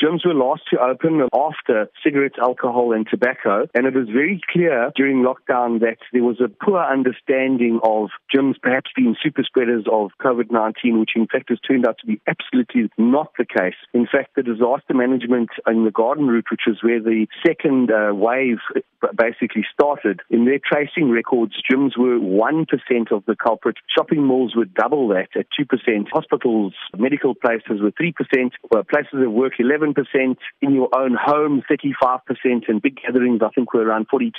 Gyms were last to open after cigarettes, alcohol, and tobacco. And it was very clear during lockdown that there was a poor understanding of gyms perhaps being super spreaders of COVID 19, which in fact has turned out to be absolutely not the case. In fact, the disaster management in the garden route, which was where the second uh, wave basically started, in their tracing records, gyms were 1% of the culprit. Shopping malls were double that at 2%. Hospitals, medical places were 3%. Places of work 11%. In your own home, 35%. And big gatherings, I think, were around 42%.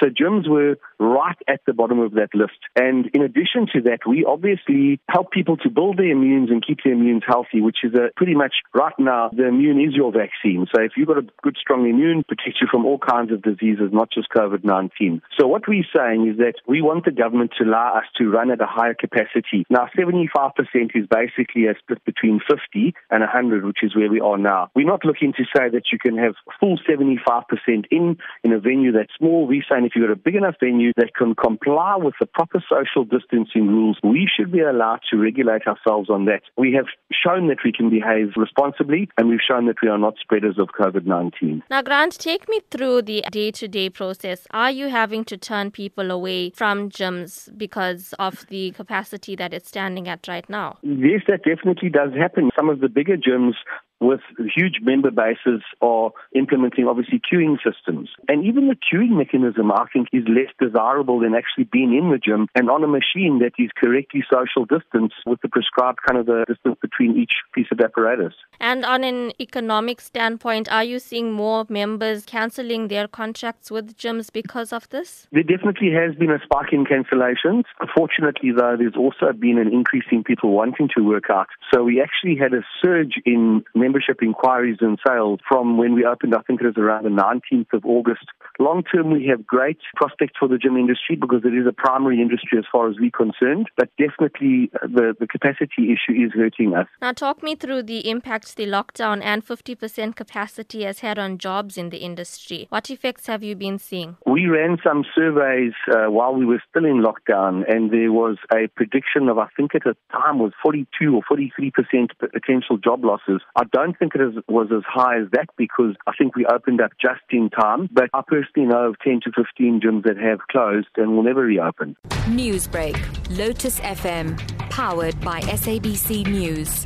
So gyms were right at the bottom of that list. And in addition to that, we obviously help people to build their immunes and keep their immunes healthy, which is a pretty much right now, the immune is your vaccine. So if you've got a good, strong immune, protects you from all kinds of diseases, not just COVID 19. So what we're saying is that we want the government to allow us to run at a higher capacity. Now, 75% is basically a split between 50 and 100, which is where we are now. We're not looking to say that you can have full 75% in in a venue that's small. We're saying if you've got a big enough venue that can comply with the proper social distancing rules, we should be allowed to regulate ourselves on that. We have shown that we can behave responsibly and we've shown that we are not spreaders of COVID 19. Now, Grant, take me through the day to day process. Are you having to turn people away from gyms because of the capacity that it's standing at right now? Yes, that definitely does happen. Some of the bigger gyms with huge member bases are implementing obviously queuing systems. And even the queuing mechanism, I think, is less desirable than actually being in the gym and on a machine that is correctly social distance with the prescribed kind of the distance between each piece of apparatus. And on an economic standpoint, are you seeing more members cancelling their contracts with gyms because of this? There definitely has been a spike in cancellations. Fortunately, though, there's also been an increase in people wanting to work out. So we actually had a surge in membership inquiries and sales from when we opened, I think it was around the 19th of August. Long term, we have great prospects for the gym industry because it is a primary industry as far as we're concerned, but definitely uh, the, the capacity issue is hurting us. Now, talk me through the impacts the lockdown and 50% capacity has had on jobs in the industry. What effects have you been seeing? We ran some surveys uh, while we were still in lockdown, and there was a prediction of, I think at the time, was 42 or 43% potential job losses. I don't think it was as high as that because I think we opened up just in time. But I personally know of 10 to 15 gyms that have closed and will never reopen. Newsbreak, Lotus FM, powered by SABC News.